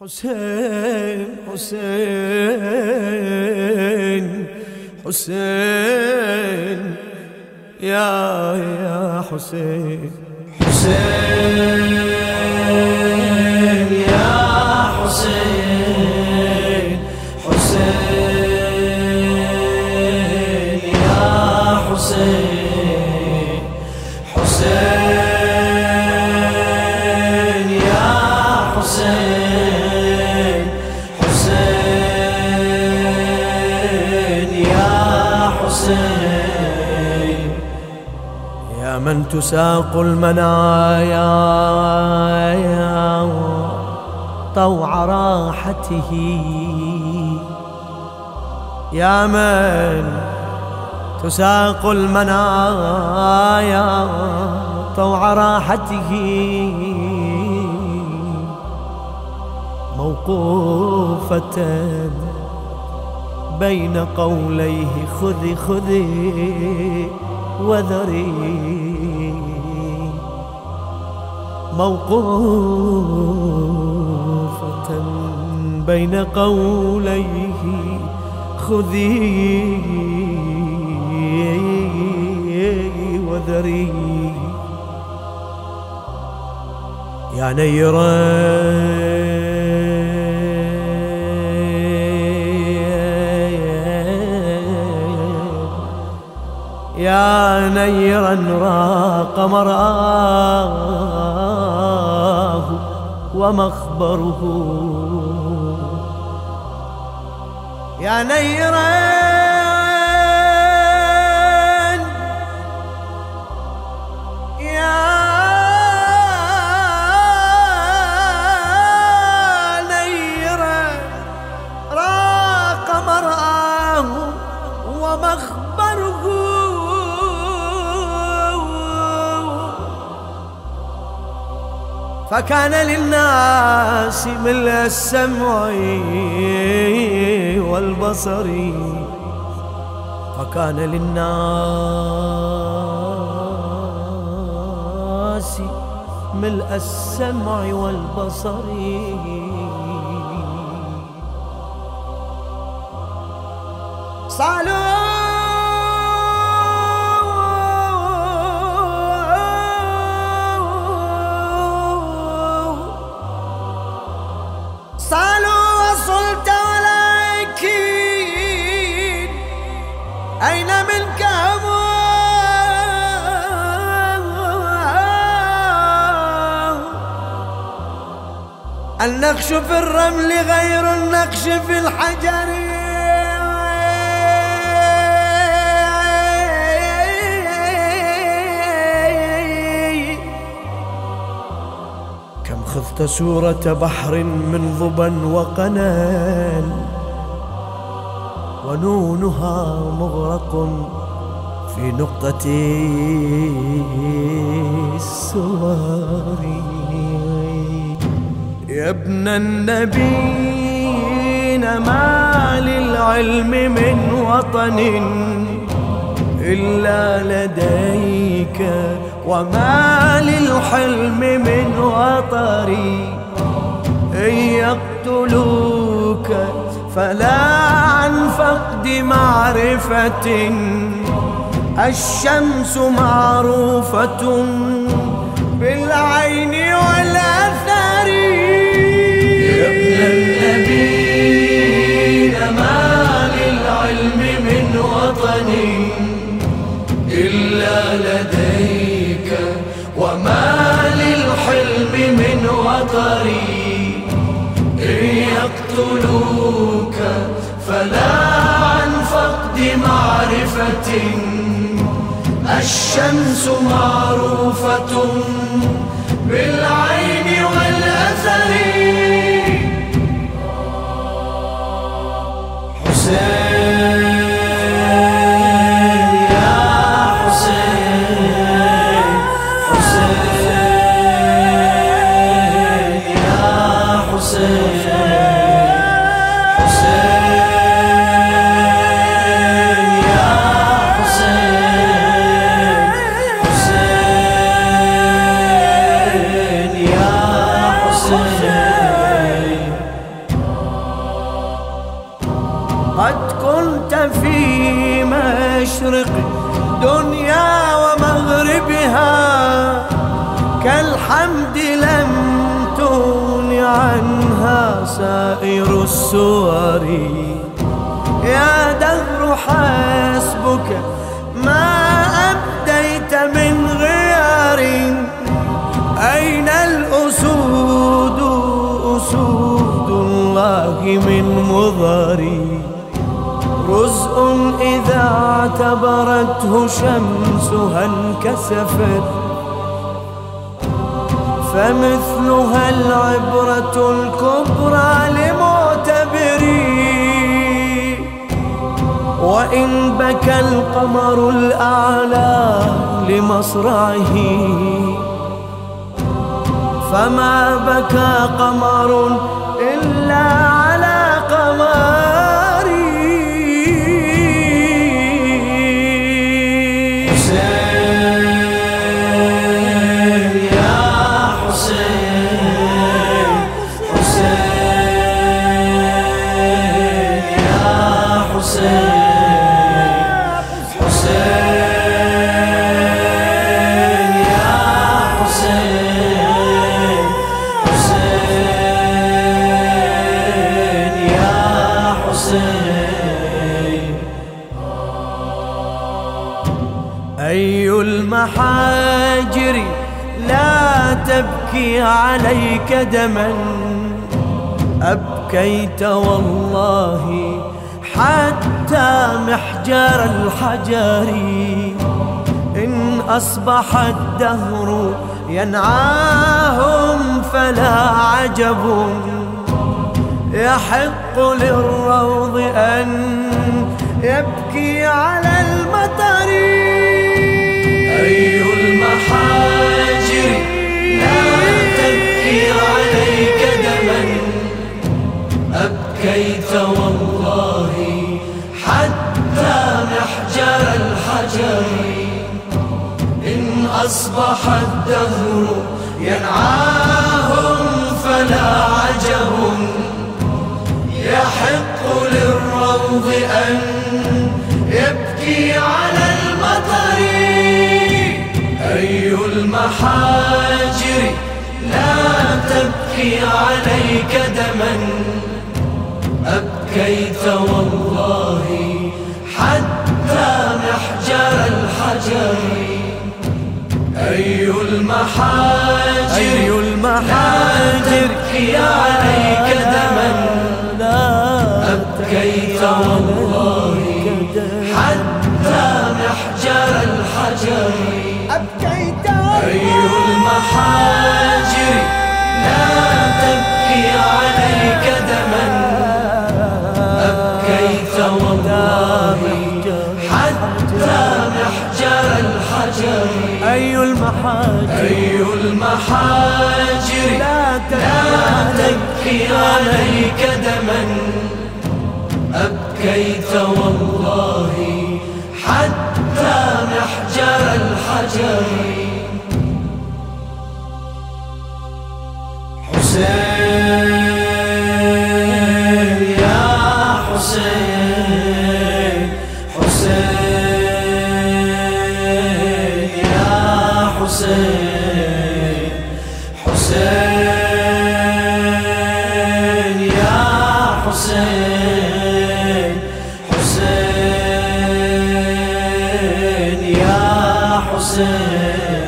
حسين حسين حسين. يا يا حسين. حسين. يا من تساق المنايا طوع راحته. يا من تساق المنايا طوع راحته. موقوفة بين قوليه خذي خذي وذري. موقوفة بين قوليه خذي وذري. يا نيرا نيرا راق مرآه ومخبره. يا نيرا فكان للناس من السمع والبصر. فكان للناس ملء السمع والبصر. صالوا النقش في الرمل غير النقش في الحجر؟ كم خذت سورة بحر من ظبا وقنال ونونها مغرق في نقطة السوار يا ابن النبيين ما للعلم من وطن إلا لديك وما للحلم من وطر إن يقتلوك فلا عن فقد معرفة الشمس معروفة بالعين من وطن إلا لديك وما للحلم من وطر إن يقتلوك فلا عن فقد معرفة الشمس معروفة بالعين قد كنت في مشرق دنيا ومغربها كالحمد لم تغن عنها سائر السور يا دهر حسبك ما مضاري. رزء إذا اعتبرته شمسها انكسفت. فمثلها العبرة الكبرى لمعتبري وإن بكى القمر الأعلى لمصرعه. فما بكى قمر إلا আমার المحاجر لا تبكي عليك دما. أبكيت والله حتى محجر الحجر. إن أصبح الدهر ينعاهم فلا عجب. يحق للروض أن يبكي على المطر. أبكيت والله حتى محجر الحجر. إن أصبح الدهر ينعاهم فلا عجب يحق للروض أن يبكي على المطر. أي المحاجر لا تبكي عليك دما. أبكيت والله حتى محجر الحجر. أي المحاجر؟ أي لا المحاجر تبكي عليك دما. لا أبكيت والله حتى محجر الحجر. أبكيت أي المحاجر؟ المحاجر أي المحاجر. لا لا تبكي عليك دما. أبكيت سے